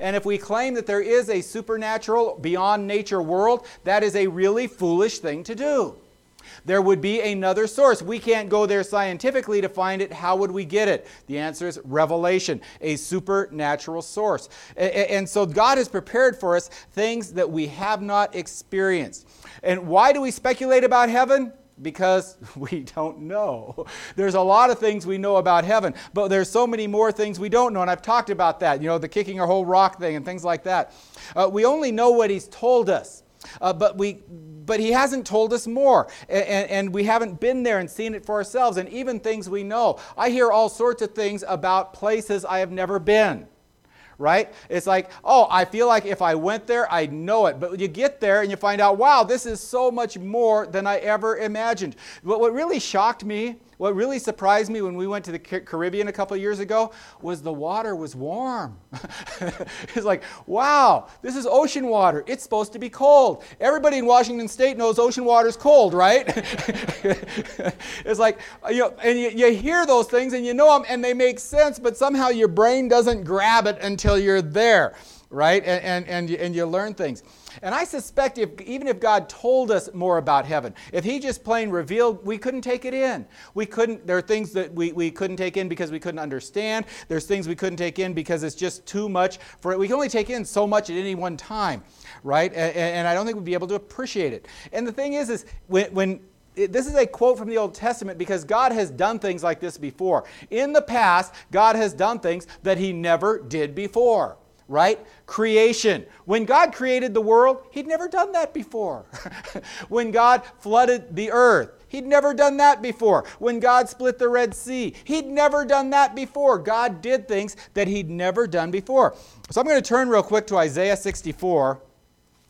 And if we claim that there is a supernatural, beyond nature world, that is a really foolish thing to do. There would be another source. We can't go there scientifically to find it. How would we get it? The answer is revelation, a supernatural source. And so God has prepared for us things that we have not experienced. And why do we speculate about heaven? Because we don't know. There's a lot of things we know about heaven, but there's so many more things we don't know, and I've talked about that, you know, the kicking a whole rock thing and things like that. Uh, we only know what He's told us. Uh, but, we, but he hasn't told us more. And, and we haven't been there and seen it for ourselves. And even things we know. I hear all sorts of things about places I have never been right? It's like, oh, I feel like if I went there, I'd know it. But you get there and you find out, wow, this is so much more than I ever imagined. But what really shocked me what really surprised me when we went to the Caribbean a couple years ago was the water was warm. it's like, wow, this is ocean water. It's supposed to be cold. Everybody in Washington State knows ocean water is cold, right? it's like, uh, you know, and you, you hear those things and you know them and they make sense, but somehow your brain doesn't grab it until you're there, right? And, and, and, you, and you learn things. And I suspect if, even if God told us more about heaven, if He just plain revealed, we couldn't take it in. We couldn't, there are things that we, we couldn't take in because we couldn't understand. There's things we couldn't take in because it's just too much for it. We can only take in so much at any one time, right? And, and I don't think we'd be able to appreciate it. And the thing is, is when, when this is a quote from the Old Testament because God has done things like this before. In the past, God has done things that He never did before right? Creation. When God created the world, He'd never done that before. when God flooded the earth, He'd never done that before. When God split the Red Sea, He'd never done that before. God did things that He'd never done before. So I'm going to turn real quick to Isaiah 64.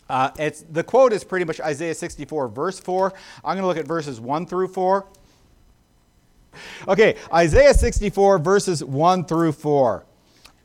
Uh, it's, the quote is pretty much Isaiah 64, verse 4. I'm going to look at verses 1 through 4. Okay, Isaiah 64, verses 1 through 4.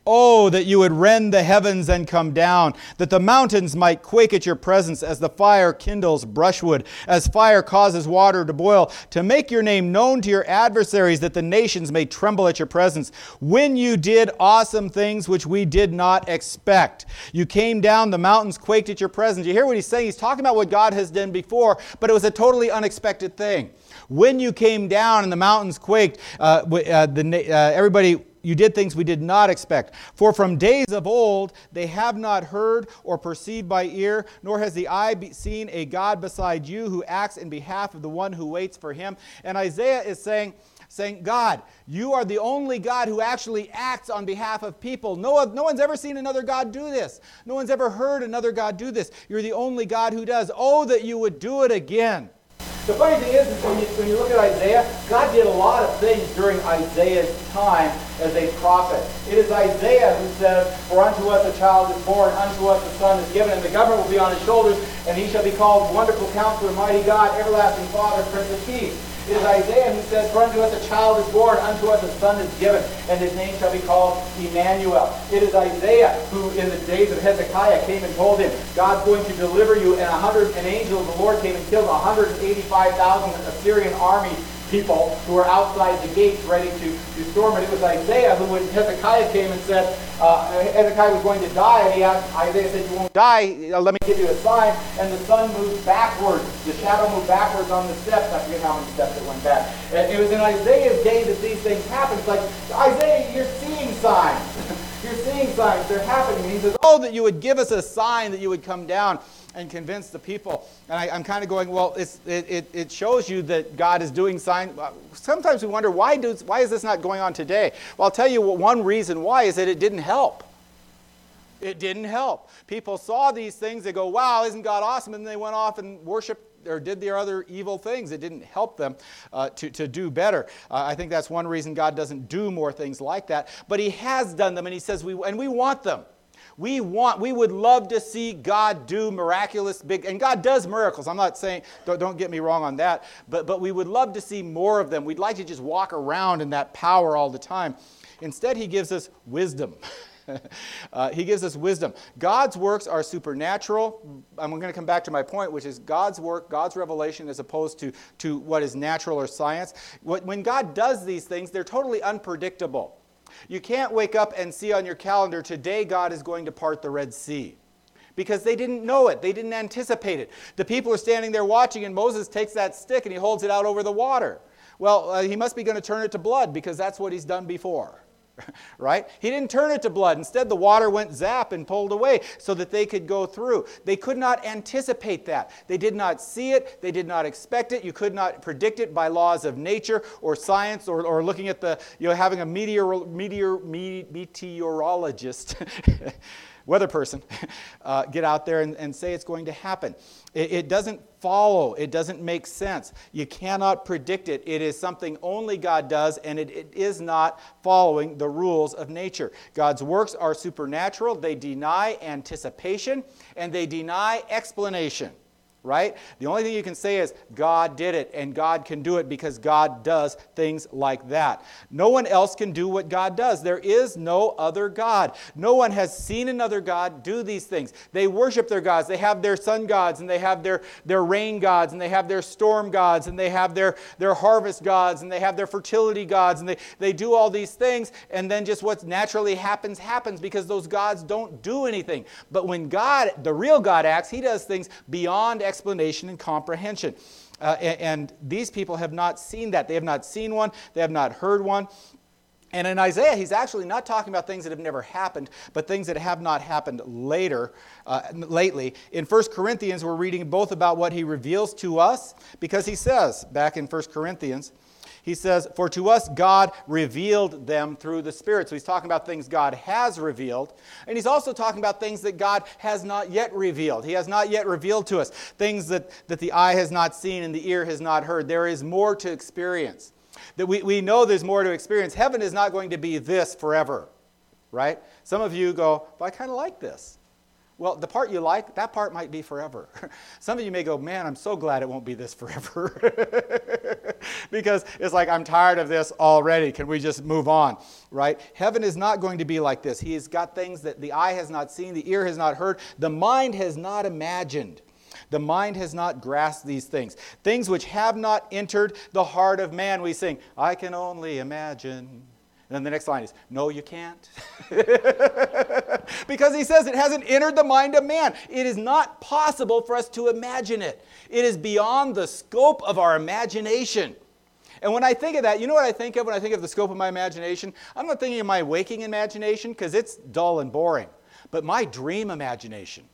Oh, that you would rend the heavens and come down, that the mountains might quake at your presence as the fire kindles brushwood, as fire causes water to boil, to make your name known to your adversaries, that the nations may tremble at your presence. When you did awesome things which we did not expect, you came down, the mountains quaked at your presence. You hear what he's saying? He's talking about what God has done before, but it was a totally unexpected thing. When you came down and the mountains quaked, uh, uh, the, uh, everybody you did things we did not expect. For from days of old they have not heard or perceived by ear, nor has the eye seen a God beside you who acts in behalf of the one who waits for him. And Isaiah is saying, saying, God, you are the only God who actually acts on behalf of people. No, no one's ever seen another God do this. No one's ever heard another God do this. You're the only God who does. Oh, that you would do it again. The funny thing is, is when, you, when you look at Isaiah, God did a lot of things during Isaiah's time as a prophet. It is Isaiah who says, For unto us a child is born, unto us a son is given, and the government will be on his shoulders, and he shall be called Wonderful Counselor, Mighty God, Everlasting Father, Prince of Peace. It is Isaiah who says, For unto us a child is born, unto us a son is given, and his name shall be called Emmanuel. It is Isaiah who, in the days of Hezekiah, came and told him, God's going to deliver you, and a hundred, an angel of the Lord came and killed 185,000 Assyrian army people who were outside the gates ready to, to storm it. It was Isaiah who, when Hezekiah came and said, uh, Hezekiah was going to die, and he asked, Isaiah said, You won't die, uh, let me give you a sign. And the sun moved backwards. The shadow moved backwards on the steps. I forget how many steps it went back. And it was in Isaiah's day that these things happened. It's like, Isaiah, you're seeing signs. you're seeing signs. They're happening. And he says, Oh, that you would give us a sign that you would come down and convince the people. And I, am kind of going, well, it, it, it shows you that God is doing signs. Sometimes we wonder, why, do, why is this not going on today? Well, I'll tell you what. one reason why is that it didn't help. It didn't help. People saw these things, they go, wow, isn't God awesome? And they went off and worshiped or did their other evil things. It didn't help them uh, to, to do better. Uh, I think that's one reason God doesn't do more things like that. But He has done them, and He says, we, and we want them. We want, we would love to see God do miraculous big, and God does miracles. I'm not saying, don't, don't get me wrong on that, but, but we would love to see more of them. We'd like to just walk around in that power all the time. Instead, He gives us wisdom. uh, he gives us wisdom. God's works are supernatural. I'm going to come back to my point, which is God's work, God's revelation, as opposed to, to what is natural or science. When God does these things, they're totally unpredictable. You can't wake up and see on your calendar, today God is going to part the Red Sea. Because they didn't know it, they didn't anticipate it. The people are standing there watching, and Moses takes that stick and he holds it out over the water. Well, uh, he must be going to turn it to blood because that's what he's done before. right? He didn't turn it to blood. Instead, the water went zap and pulled away so that they could go through. They could not anticipate that. They did not see it. They did not expect it. You could not predict it by laws of nature or science or, or looking at the, you know, having a meteor, meteor, meteorologist. weather person uh, get out there and, and, say it's going to happen. It, it, doesn't follow, it doesn't make sense. You cannot predict it. It is something only God does, and it, it is not following the rules of nature. God's works are supernatural, they deny anticipation, and they deny explanation right? The only thing you can say is God did it, and God can do it because God does things like that. No one else can do what God does. There is no other God. No one has seen another God do these things. They worship their gods. They have their sun gods, and they have their, their rain gods, and they have their storm gods, and they have their, their harvest gods, and they have their fertility gods, and they, they do all these things, and then just what naturally happens, happens because those gods don't do anything. But when God, the real God, acts, he does things beyond explanation and comprehension. Uh, and, and these people have not seen that. They have not seen one, they have not heard one. And in Isaiah, he's actually not talking about things that have never happened, but things that have not happened later, uh, lately. In 1 Corinthians, we're reading both about what he reveals to us, because he says back in 1 Corinthians, he says, For to us God revealed them through the Spirit. So he's talking about things God has revealed. And he's also talking about things that God has not yet revealed. He has not yet revealed to us things that, that the eye has not seen and the ear has not heard. There is more to experience. That we, we know there's more to experience. Heaven is not going to be this forever, right? Some of you go, But I kind of like this. Well, the part you like, that part might be forever. Some of you may go, man, I'm so glad it won't be this forever. because it's like, I'm tired of this already. Can we just move on? Right? Heaven is not going to be like this. He has got things that the eye has not seen, the ear has not heard, the mind has not imagined. The mind has not grasped these things. Things which have not entered the heart of man. We sing, I can only imagine. And then the next line is, No, you can't. because he says it hasn't entered the mind of man. It is not possible for us to imagine it, it is beyond the scope of our imagination. And when I think of that, you know what I think of when I think of the scope of my imagination? I'm not thinking of my waking imagination because it's dull and boring, but my dream imagination,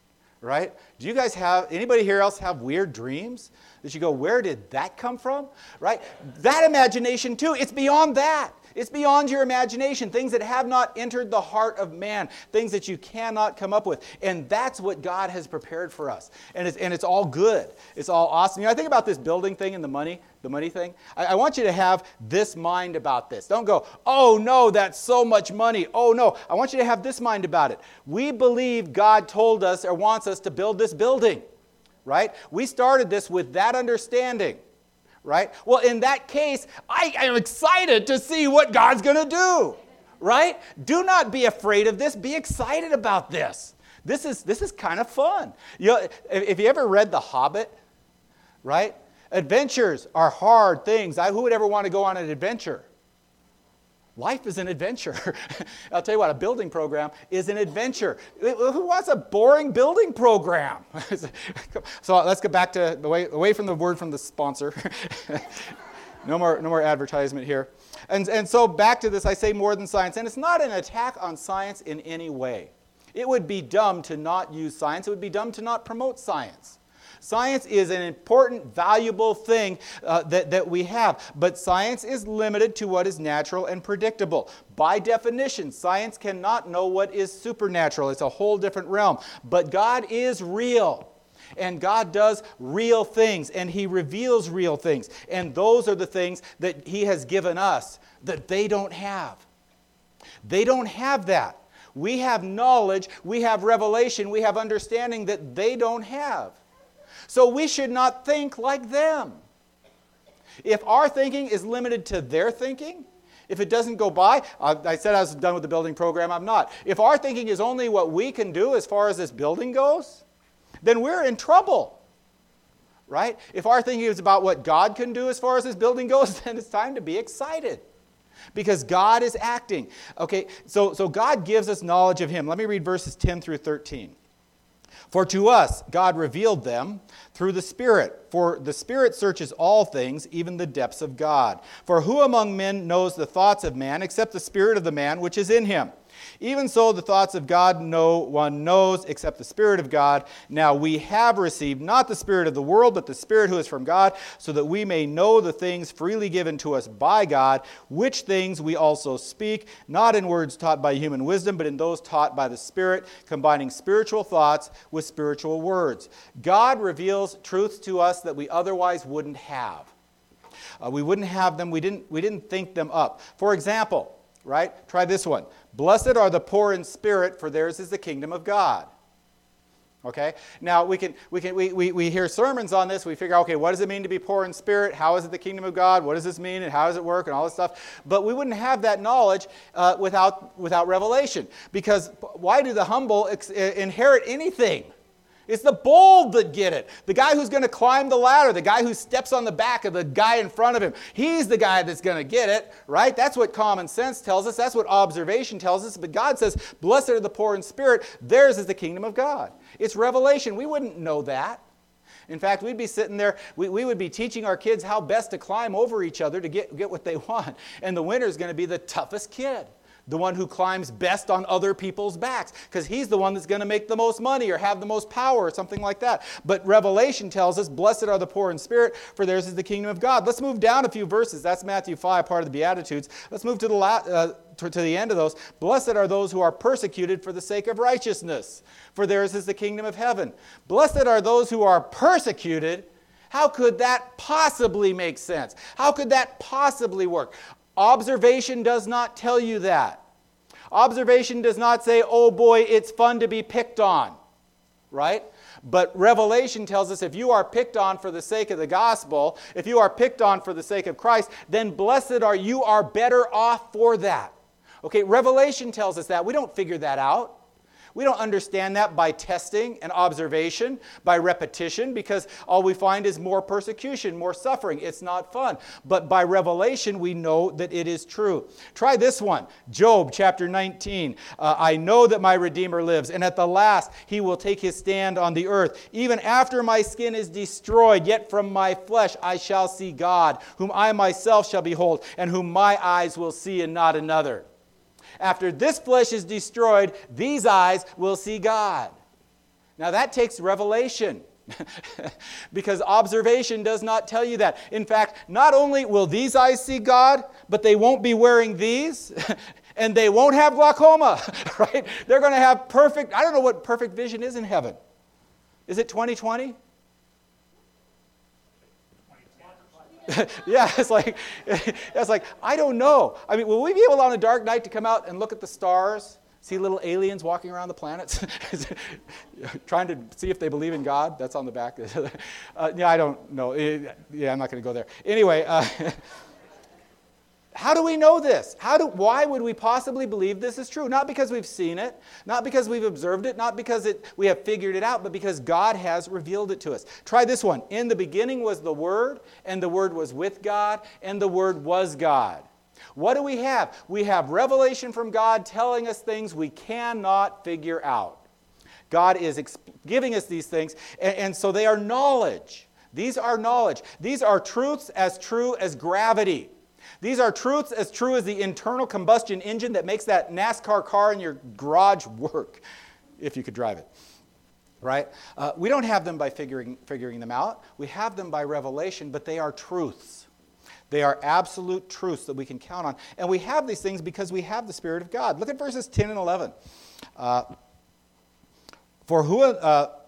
right? Do you guys have, anybody here else have weird dreams? That you go, where did that come from? Right? That imagination too, it's beyond that. It's beyond your imagination, things that have not entered the heart of man, things that you cannot come up with. And that's what God has prepared for us. And it's, and it's all good. It's all awesome. You know, I think about this building thing and the money, the money thing. I, I want you to have this mind about this. Don't go, oh no, that's so much money. Oh no. I want you to have this mind about it. We believe God told us or wants us to build this building, right? We started this with that understanding right? Well, in that case, I am excited to see what God's going to do, right? Do not be afraid of this. Be excited about this. This is, this is kind of fun. You know, if you ever read The Hobbit, right? Adventures are hard things. I, who would ever want to go on an adventure? Life is an adventure. I'll tell you what, a building program is an adventure. Who wants a boring building program? so let's get back to away, away from the word from the sponsor. no, more, no more advertisement here. And, and so back to this, I say more than science. And it's not an attack on science in any way. It would be dumb to not use science, it would be dumb to not promote science. Science is an important, valuable thing uh, that, that we have, but science is limited to what is natural and predictable. By definition, science cannot know what is supernatural, it's a whole different realm. But God is real. And God does real things, and He reveals real things. And those are the things that He has given us that they don't have. They don't have that. We have knowledge, we have revelation, we have understanding that they don't have. So we should not think like them. If our thinking is limited to their thinking, if it doesn't go by, I said I was done with the building program, I'm not. If our thinking is only what we can do as far as this building goes, then we're in trouble. Right? If our thinking is about what God can do as far as this building goes, then it's time to be excited. because God is acting. Okay, so, so God gives us knowledge of Him. Let me read verses 10 through 13. For to us God revealed them through the Spirit. For the Spirit searches all things, even the depths of God. For who among men knows the thoughts of man except the Spirit of the man which is in him? Even so, the thoughts of God no one knows except the Spirit of God. Now we have received not the Spirit of the world, but the Spirit who is from God, so that we may know the things freely given to us by God, which things we also speak, not in words taught by human wisdom, but in those taught by the Spirit, combining spiritual thoughts with spiritual words. God reveals truths to us that we otherwise wouldn't have. Uh, we wouldn't have them, we didn't, we didn't think them up. For example, right? Try this one. Blessed are the poor in spirit, for theirs is the kingdom of God. Okay? Now, we, can, we, can, we, we, we hear sermons on this. We figure, out, okay, what does it mean to be poor in spirit? How is it the kingdom of God? What does this mean? And how does it work? And all this stuff. But we wouldn't have that knowledge uh, without, without revelation. Because why do the humble ex- inherit anything? It's the bold that get it. The guy who's going to climb the ladder, the guy who steps on the back of the guy in front of him, he's the guy that's going to get it, right? That's what common sense tells us. That's what observation tells us. But God says, Blessed are the poor in spirit, theirs is the kingdom of God. It's revelation. We wouldn't know that. In fact, we'd be sitting there, we, we would be teaching our kids how best to climb over each other to get, get what they want. And the winner is going to be the toughest kid the one who climbs best on other people's backs, because he's the one that's going to make the most money or have the most power or something like that. But Revelation tells us, Blessed are the poor in spirit, for theirs is the kingdom of God. Let's move down a few verses. That's Matthew 5, part of the Beatitudes. Let's move to the, la- uh, to, to the end of those. Blessed are those who are persecuted for the sake of righteousness, for theirs is the kingdom of heaven. Blessed are those who are persecuted. How could that possibly make sense? How could that possibly work? Observation does not tell you that. Observation does not say, oh boy, it's fun to be picked on, right? But Revelation tells us if you are picked on for the sake of the gospel, if you are picked on for the sake of Christ, then blessed are you, are better off for that. Okay, Revelation tells us that. We don't figure that out. We don't understand that by testing and observation, by repetition, because all we find is more persecution, more suffering. It's not fun. But by revelation, we know that it is true. Try this one Job chapter 19. Uh, I know that my Redeemer lives, and at the last he will take his stand on the earth. Even after my skin is destroyed, yet from my flesh I shall see God, whom I myself shall behold, and whom my eyes will see, and not another. After this flesh is destroyed, these eyes will see God. Now that takes revelation. because observation does not tell you that. In fact, not only will these eyes see God, but they won't be wearing these and they won't have glaucoma, right? They're going to have perfect, I don't know what perfect vision is in heaven. Is it 2020? yeah, it's like, it's like, I don't know. I mean, will we be able on a dark night to come out and look at the stars, see little aliens walking around the planets, trying to see if they believe in God? That's on the back. uh, yeah, I don't know. Yeah, I'm not going to go there. Anyway, uh, how do we know this? How do, why would we possibly believe this is true? Not because we've seen it, not because we've observed it, not because it, we have figured it out, but because God has revealed it to us. Try this one. In the beginning was the Word, and the Word was with God, and the Word was God. What do we have? We have revelation from God telling us things we cannot figure out. God is exp- giving us these things, and, and so they are knowledge. These are knowledge. These are truths as true as gravity. These are truths as true as the internal combustion engine that makes that NASCAR car in your garage work, if you could drive it. Right? Uh, we don't have them by figuring, figuring them out. We have them by revelation, but they are truths. They are absolute truths that we can count on. And we have these things because we have the Spirit of God. Look at verses 10 and 11. Uh, for who, uh,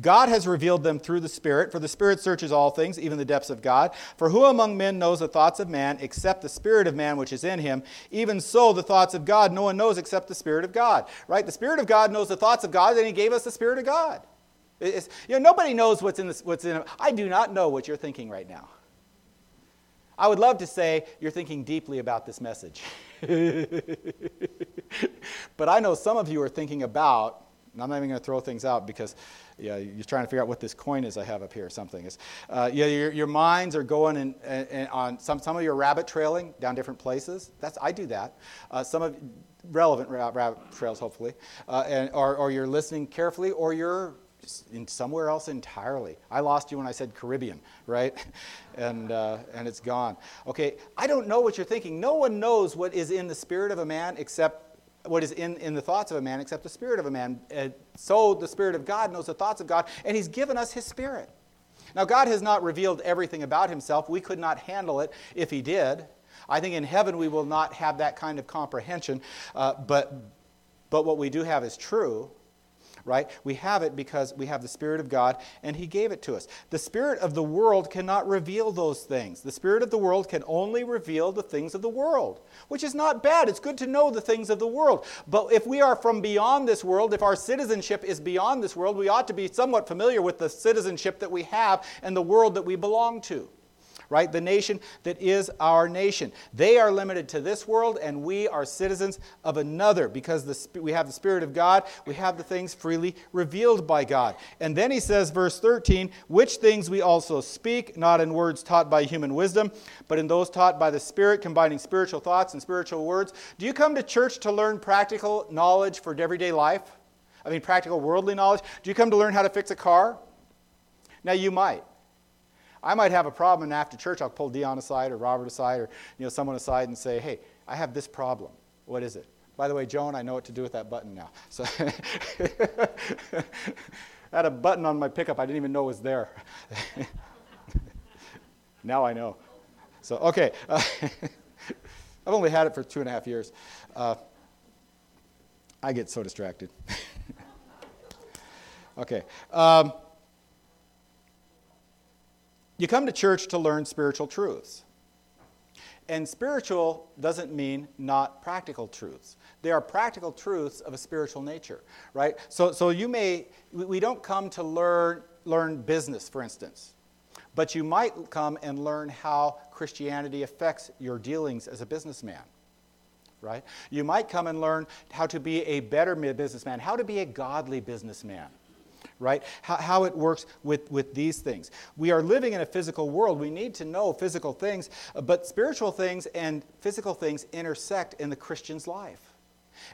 God has revealed them through the Spirit, for the Spirit searches all things, even the depths of God. For who among men knows the thoughts of man except the Spirit of man which is in him? Even so, the thoughts of God no one knows except the Spirit of God. Right? The Spirit of God knows the thoughts of God, and He gave us the Spirit of God. It's, you know, nobody knows what's in, this, what's in I do not know what you're thinking right now. I would love to say you're thinking deeply about this message. but I know some of you are thinking about And I'm not even going to throw things out because yeah, you're trying to figure out what this coin is I have up here or something. It's, uh, yeah, your, your minds are going in, in, in, on some, some of your rabbit trailing down different places. That's, I do that. Uh, some of relevant rabbit trails, hopefully. Uh, and, or, or you're listening carefully or you're in somewhere else entirely. I lost you when I said Caribbean, right? and, uh, and it's gone. Okay, I don't know what you're thinking. No one knows what is in the spirit of a man except what is in, in the thoughts of a man except the spirit of a man. Uh, so the Spirit of God knows the thoughts of God, and He's given us His Spirit. Now, God has not revealed everything about Himself. We could not handle it if He did. I think in heaven we will not have that kind of comprehension, uh, but, but what we do have is true right? We have it because we have the Spirit of God and He gave it to us. The Spirit of the world cannot reveal those things. The Spirit of the world can only reveal the things of the world, which is not bad. It's good to know the things of the world. But if we are from beyond this world, if our citizenship is beyond this world, we ought to be somewhat familiar with the citizenship that we have and the world that we belong to right? The nation that is our nation. They are limited to this world, and we are citizens of another because the, we have the Spirit of God. We have the things freely revealed by God. And then he says, verse 13, which things we also speak, not in words taught by human wisdom, but in those taught by the Spirit, combining spiritual thoughts and spiritual words. Do you come to church to learn practical knowledge for everyday life? I mean, practical worldly knowledge? Do you come to learn how to fix a car? Now, you might. I might have a problem, and after church, I'll pull Dion aside or Robert aside or you know, someone aside and say, hey, I have this problem. What is it? By the way, Joan, I know what to do with that button now. So I had a button on my pickup I didn't even know was there. now I know. So, okay. Uh, I've only had it for two and a half years. Uh, I get so distracted. okay. Um, you come to church to learn spiritual truths. And spiritual doesn't mean not practical truths. They are practical truths of a spiritual nature, right? So, so you may, we don't come to learn, learn business, for instance, but you might come and learn how Christianity affects your dealings as a businessman, right? You might come and learn how to be a better businessman, how to be a godly businessman right? How, how it works with, with these things. We are living in a physical world. We need to know physical things, uh, but spiritual things and physical things intersect in the Christian's life.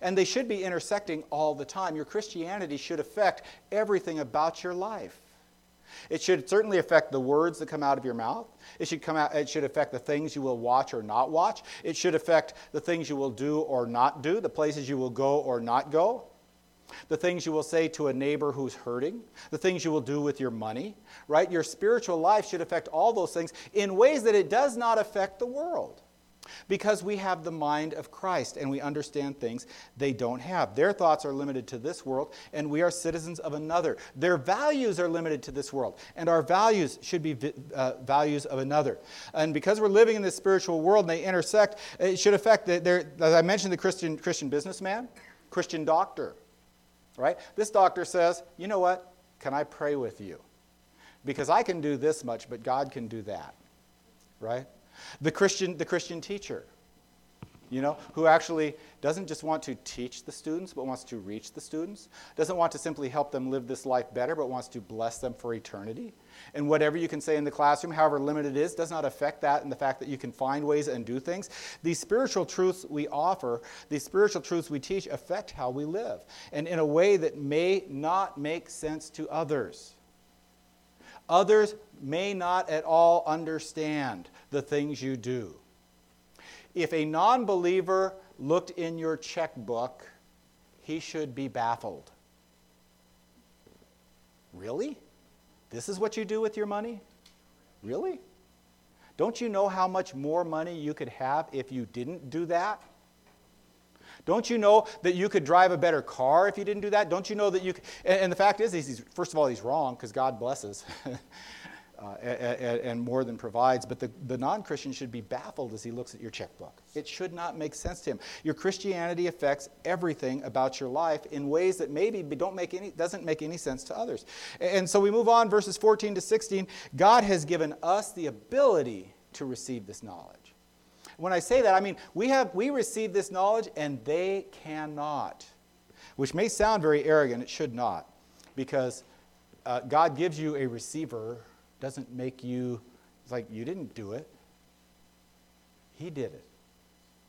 And they should be intersecting all the time. Your Christianity should affect everything about your life. It should certainly affect the words that come out of your mouth. It should, come out, it should affect the things you will watch or not watch. It should affect the things you will do or not do, the places you will go or not go the things you will say to a neighbor who's hurting, the things you will do with your money, right? Your spiritual life should affect all those things in ways that it does not affect the world. Because we have the mind of Christ and we understand things they don't have. Their thoughts are limited to this world, and we are citizens of another. Their values are limited to this world, and our values should be uh, values of another. And because we're living in this spiritual world and they intersect, it should affect, the, as I mentioned, the Christian, Christian businessman, Christian doctor, right? This doctor says, you know what? Can I pray with you? Because I can do this much, but God can do that, right? The Christian, the Christian teacher, you know, who actually doesn't just want to teach the students, but wants to reach the students, doesn't want to simply help them live this life better, but wants to bless them for eternity. And whatever you can say in the classroom, however limited it is, does not affect that and the fact that you can find ways and do things. These spiritual truths we offer, these spiritual truths we teach, affect how we live, and in a way that may not make sense to others. Others may not at all understand the things you do. If a non believer looked in your checkbook, he should be baffled. Really? This is what you do with your money? Really? Don't you know how much more money you could have if you didn't do that? Don't you know that you could drive a better car if you didn't do that? Don't you know that you could, and, and the fact is, he's, first of all, he's wrong because God blesses. uh, and, and, more than provides. But the, the non Christian should be baffled as he looks at your checkbook. It should not make sense to him. Your Christianity affects everything about your life in ways that maybe don't make any, doesn't make any sense to others. And so we move on, verses 14 to 16. God has given us the ability to receive this knowledge. When I say that, I mean we, have, we receive this knowledge and they cannot. which may sound very arrogant, it should not, because uh, God gives you a receiver, doesn't make you, it's like you didn't do it. He did it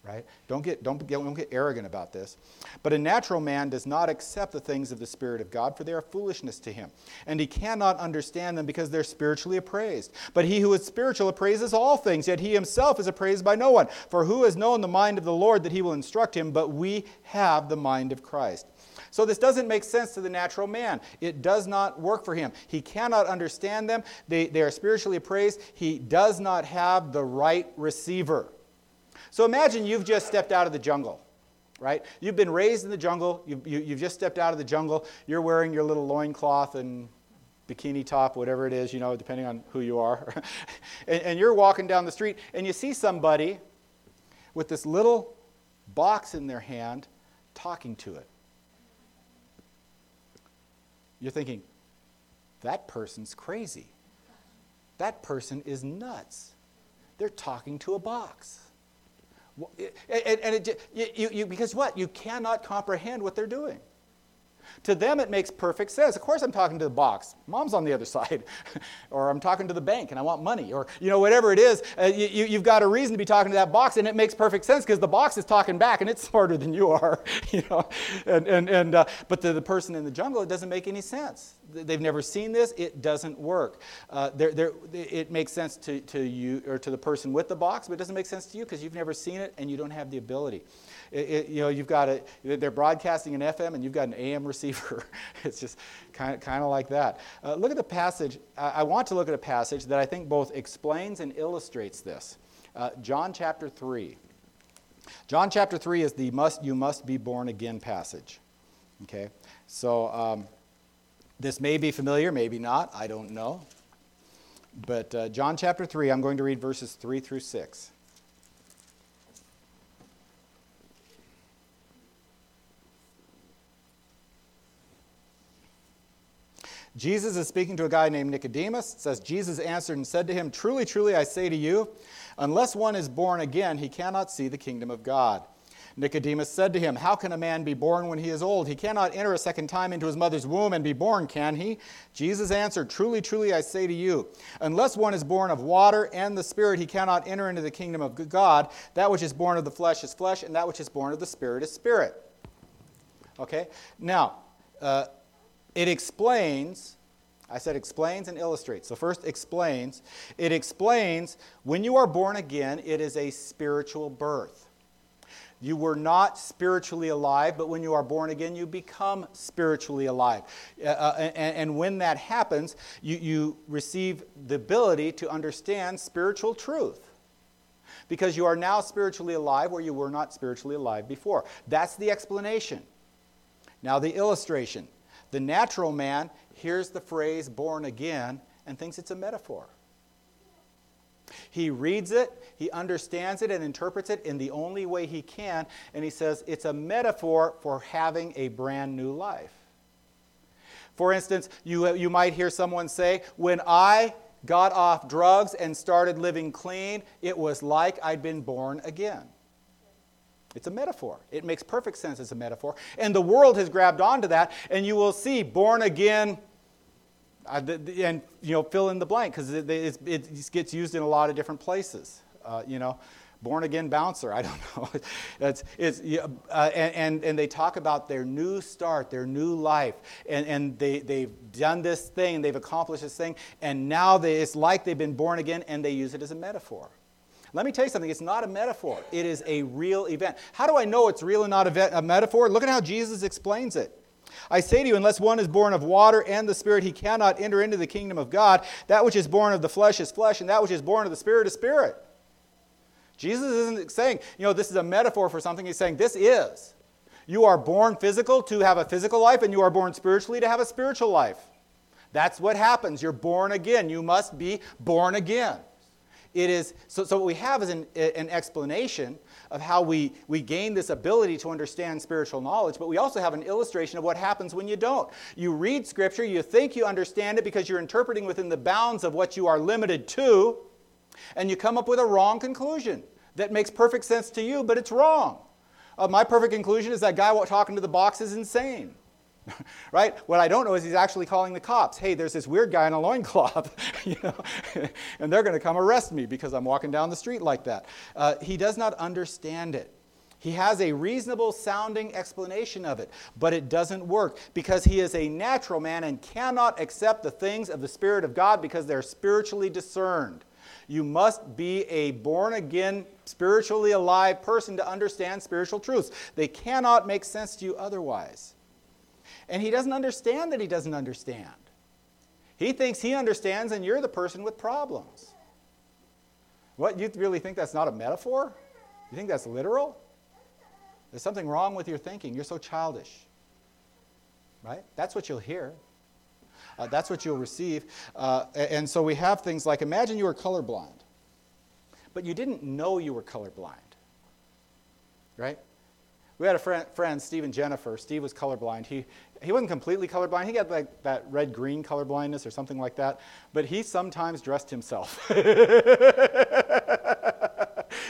right? Don't get, don't, don't get arrogant about this. But a natural man does not accept the things of the Spirit of God, for they are foolishness to him. And he cannot understand them because they're spiritually appraised. But he who is spiritual appraises all things, yet he himself is appraised by no one. For who has known the mind of the Lord that he will instruct him? But we have the mind of Christ. So this doesn't make sense to the natural man. It does not work for him. He cannot understand them. They, they are spiritually appraised. He does not have the right receiver. So imagine you've just stepped out of the jungle, right? You've been raised in the jungle. You've, you, have you have just stepped out of the jungle. You're wearing your little loincloth and bikini top, whatever it is, you know, depending on who you are. and, and you're walking down the street and you see somebody with this little box in their hand talking to it. You're thinking, that person's crazy. That person is nuts. They're talking to a box. And, it, you, you, because what? You cannot comprehend what they're doing. To them, it makes perfect sense. Of course, I'm talking to the box. Mom's on the other side. or I'm talking to the bank and I want money. Or, you know, whatever it is, uh, you, you've got a reason to be talking to that box, and it makes perfect sense because the box is talking back and it's smarter than you are. you know? and, and, and, uh, but to the person in the jungle, it doesn't make any sense. They've never seen this. It doesn't work. Uh, they're, they're, it makes sense to, to you or to the person with the box, but it doesn't make sense to you because you've never seen it and you don't have the ability. It, it, you know, you've got a, they're broadcasting an FM and you've got an AM receiver. it's just kind of, kind of like that. Uh, look at the passage. I, want to look at a passage that I think both explains and illustrates this. Uh, John chapter 3. John chapter 3 is the must, you must be born again passage. Okay? So um, this may be familiar, maybe not. I don't know. But uh, John chapter 3, I'm going to read verses 3 through 6. Jesus is speaking to a guy named Nicodemus. It says, Jesus answered and said to him, Truly, truly, I say to you, unless one is born again, he cannot see the kingdom of God. Nicodemus said to him, How can a man be born when he is old? He cannot enter a second time into his mother's womb and be born, can he? Jesus answered, Truly, truly, I say to you, unless one is born of water and the Spirit, he cannot enter into the kingdom of God. That which is born of the flesh is flesh, and that which is born of the Spirit is spirit. Okay? Now, uh, it explains, I said explains and illustrates. So, first, explains. It explains when you are born again, it is a spiritual birth. You were not spiritually alive, but when you are born again, you become spiritually alive. Uh, uh and, and, when that happens, you, you receive the ability to understand spiritual truth. Because you are now spiritually alive where you were not spiritually alive before. That's the explanation. Now, the illustration. The natural man hears the phrase born again and thinks it's a metaphor. He reads it, he understands it, and interprets it in the only way he can, and he says it's a metaphor for having a brand new life. For instance, you, you might hear someone say, When I got off drugs and started living clean, it was like I'd been born again. It's a metaphor. It makes perfect sense as a metaphor. And the world has grabbed onto that, and you will see born again, uh, and you know, fill in the blank because it, it, it, gets used in a lot of different places. Uh, you know, born again bouncer. I don't know. it's, it's, uh, and, and they talk about their new start, their new life. And, and they, they've done this thing, they've accomplished this thing, and now they, it's like they've been born again, and they use it as a metaphor. Let me tell you something. It's not a metaphor, it is a real event. How do I know it's real and not a, metaphor? Look at how Jesus explains it. I say to you, unless one is born of water and the Spirit, he cannot enter into the kingdom of God. That which is born of the flesh is flesh, and that which is born of the Spirit is spirit. Jesus isn't saying, you know, this is a metaphor for something. He's saying, this is. You are born physical to have a physical life, and you are born spiritually to have a spiritual life. That's what happens. You're born again. You must be born again. It is, so, so what we have is an, an explanation of how we, we gain this ability to understand spiritual knowledge, but we also have an illustration of what happens when you don't. You read Scripture, you think you understand it because you're interpreting within the bounds of what you are limited to, and you come up with a wrong conclusion that makes perfect sense to you, but it's wrong. Uh, my perfect conclusion is that guy talking to the box is insane. right? What I don't know is he's actually calling the cops. Hey, there's this weird guy in a loincloth, you know, and they're going to come arrest me because I'm walking down the street like that. Uh, he does not understand it. He has a reasonable sounding explanation of it, but it doesn't work because he is a natural man and cannot accept the things of the Spirit of God because they're spiritually discerned. You must be a born again, spiritually alive person to understand spiritual truths. They cannot make sense to you otherwise. And he doesn't understand that he doesn't understand. He thinks he understands, and you're the person with problems. What, you really think that's not a metaphor? You think that's literal? There's something wrong with your thinking. You're so childish. Right? That's what you'll hear. Uh, that's what you'll receive. Uh, and so we have things like imagine you were colorblind, but you didn't know you were colorblind. Right? We had a friend, friend Steve and Jennifer. Steve was colorblind. He, he wasn't completely colorblind. He got like that red green colorblindness or something like that. But he sometimes dressed himself.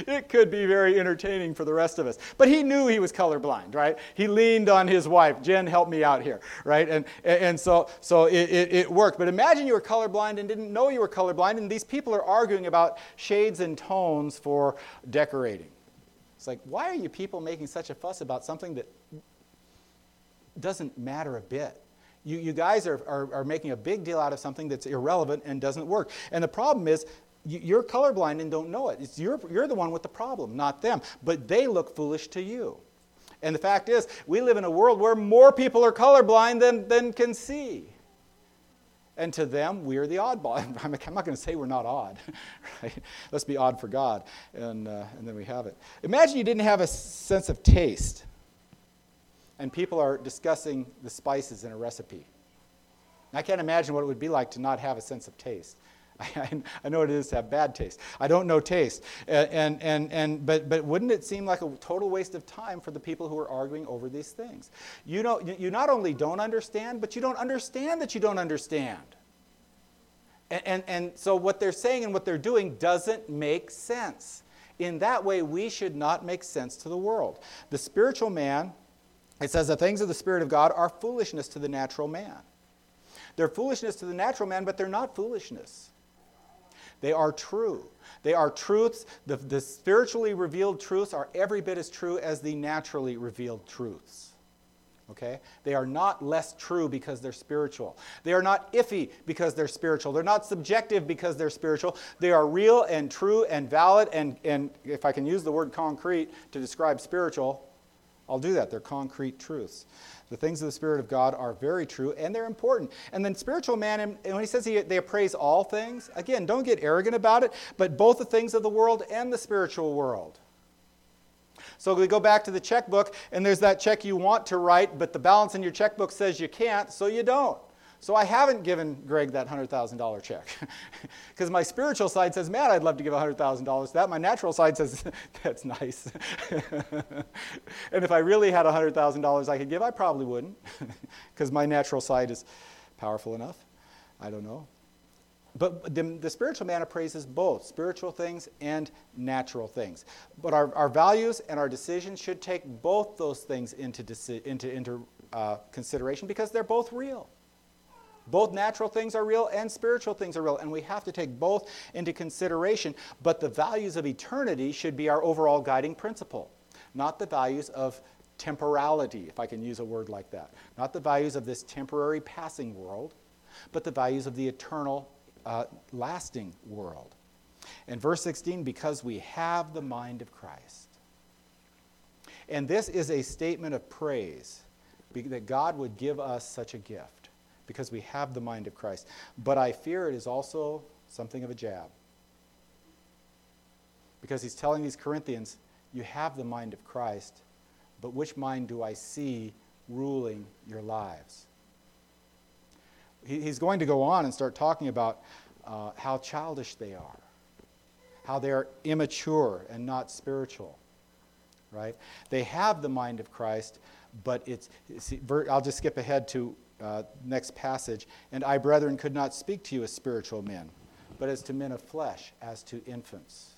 it could be very entertaining for the rest of us. But he knew he was colorblind, right? He leaned on his wife, Jen, help me out here, right? And, and so, so it, it, it worked. But imagine you were colorblind and didn't know you were colorblind, and these people are arguing about shades and tones for decorating. It's like, why are you people making such a fuss about something that doesn't matter a bit? You, you guys are, are, are making a big deal out of something that's irrelevant and doesn't work. And the problem is, you're colorblind and don't know it. It's you're, you're the one with the problem, not them. But they look foolish to you. And the fact is, we live in a world where more people are colorblind than, than can see. And to them, we're the oddball. I'm not going to say we're not odd. Right? Let's be odd for God. And, uh, and then we have it. Imagine you didn't have a sense of taste, and people are discussing the spices in a recipe. I can't imagine what it would be like to not have a sense of taste. I, I, know what it is to have bad taste. I don't know taste. Uh, and, and, and, but, but wouldn't it seem like a total waste of time for the people who are arguing over these things? You, know, you not only don't understand, but you don't understand that you don't understand. And, and, and so what they're saying and what they're doing doesn't make sense. In that way, we should not make sense to the world. The spiritual man, it says, the things of the Spirit of God are foolishness to the natural man. They're foolishness to the natural man, but they're not foolishness. They are true. They are truths. The, the spiritually revealed truths are every bit as true as the naturally revealed truths. Okay? They are not less true because they're spiritual. They are not iffy because they're spiritual. They're not subjective because they're spiritual. They are real and true and valid, and, and if I can use the word concrete to describe spiritual, I'll do that. They're concrete truths. The things of the Spirit of God are very true and they're important. And then spiritual man, and when he says he, they appraise all things, again, don't get arrogant about it, but both the things of the world and the spiritual world. So we go back to the checkbook, and there's that check you want to write, but the balance in your checkbook says you can't, so you don't. So I haven't given Greg that $100,000 check. Because my spiritual side says, man, I'd love to give $100,000 to that. My natural side says, that's nice. and if I really had $100,000 I could give, I probably wouldn't. Because my natural side is powerful enough. I don't know. But the, the, spiritual man appraises both spiritual things and natural things. But our, our values and our decisions should take both those things into, into, into uh, consideration because they're both real. Both natural things are real and spiritual things are real, and we have to take both into consideration. But the values of eternity should be our overall guiding principle, not the values of temporality, if I can use a word like that. Not the values of this temporary passing world, but the values of the eternal, uh, lasting world. In verse 16, because we have the mind of Christ. And this is a statement of praise that God would give us such a gift because we have the mind of Christ. But I fear it is also something of a jab. Because he's telling these Corinthians, you have the mind of Christ, but which mind do I see ruling your lives? he's going to go on and start talking about uh, how childish they are, how they're immature and not spiritual, right? They have the mind of Christ, but it's, see, I'll just skip ahead to uh, next passage. And I, brethren, could not speak to you as spiritual men, but as to men of flesh, as to infants.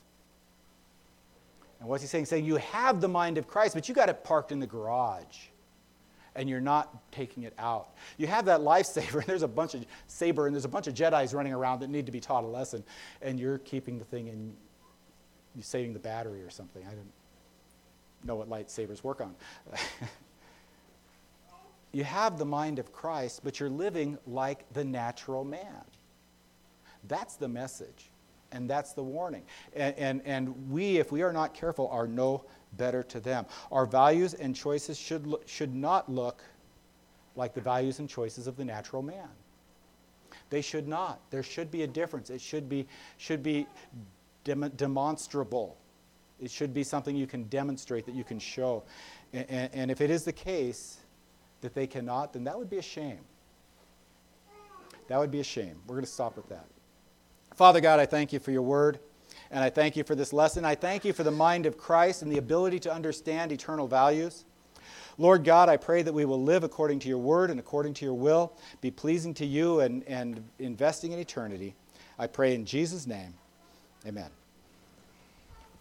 And what's he saying? Saying you have the mind of Christ, but you got it parked in the garage and you're not taking it out. You have that lifesaver, and there's a bunch of saber, and there's a bunch of Jedi's running around that need to be taught a lesson, and you're keeping the thing in, you're saving the battery or something. I didn't know what lightsabers work on. you have the mind of Christ, but you're living like the natural man. That's the message, and that's the warning. And, and, and we, if we are not careful, are no better to them. Our values and choices should, should not look like the values and choices of the natural man. They should not. There should be a difference. It should be, should be dem- demonstrable. It should be something you can demonstrate, that you can show. And, and, and if it is the case that they cannot, then that would be a shame. That would be a shame. We're going to stop with that. Father God, I thank you for your word. And I thank you for this lesson. I thank you for the mind of Christ and the ability to understand eternal values. Lord God, I pray that we will live according to your word and according to your will, be pleasing to you and, and investing in eternity. I pray in Jesus' name. Amen.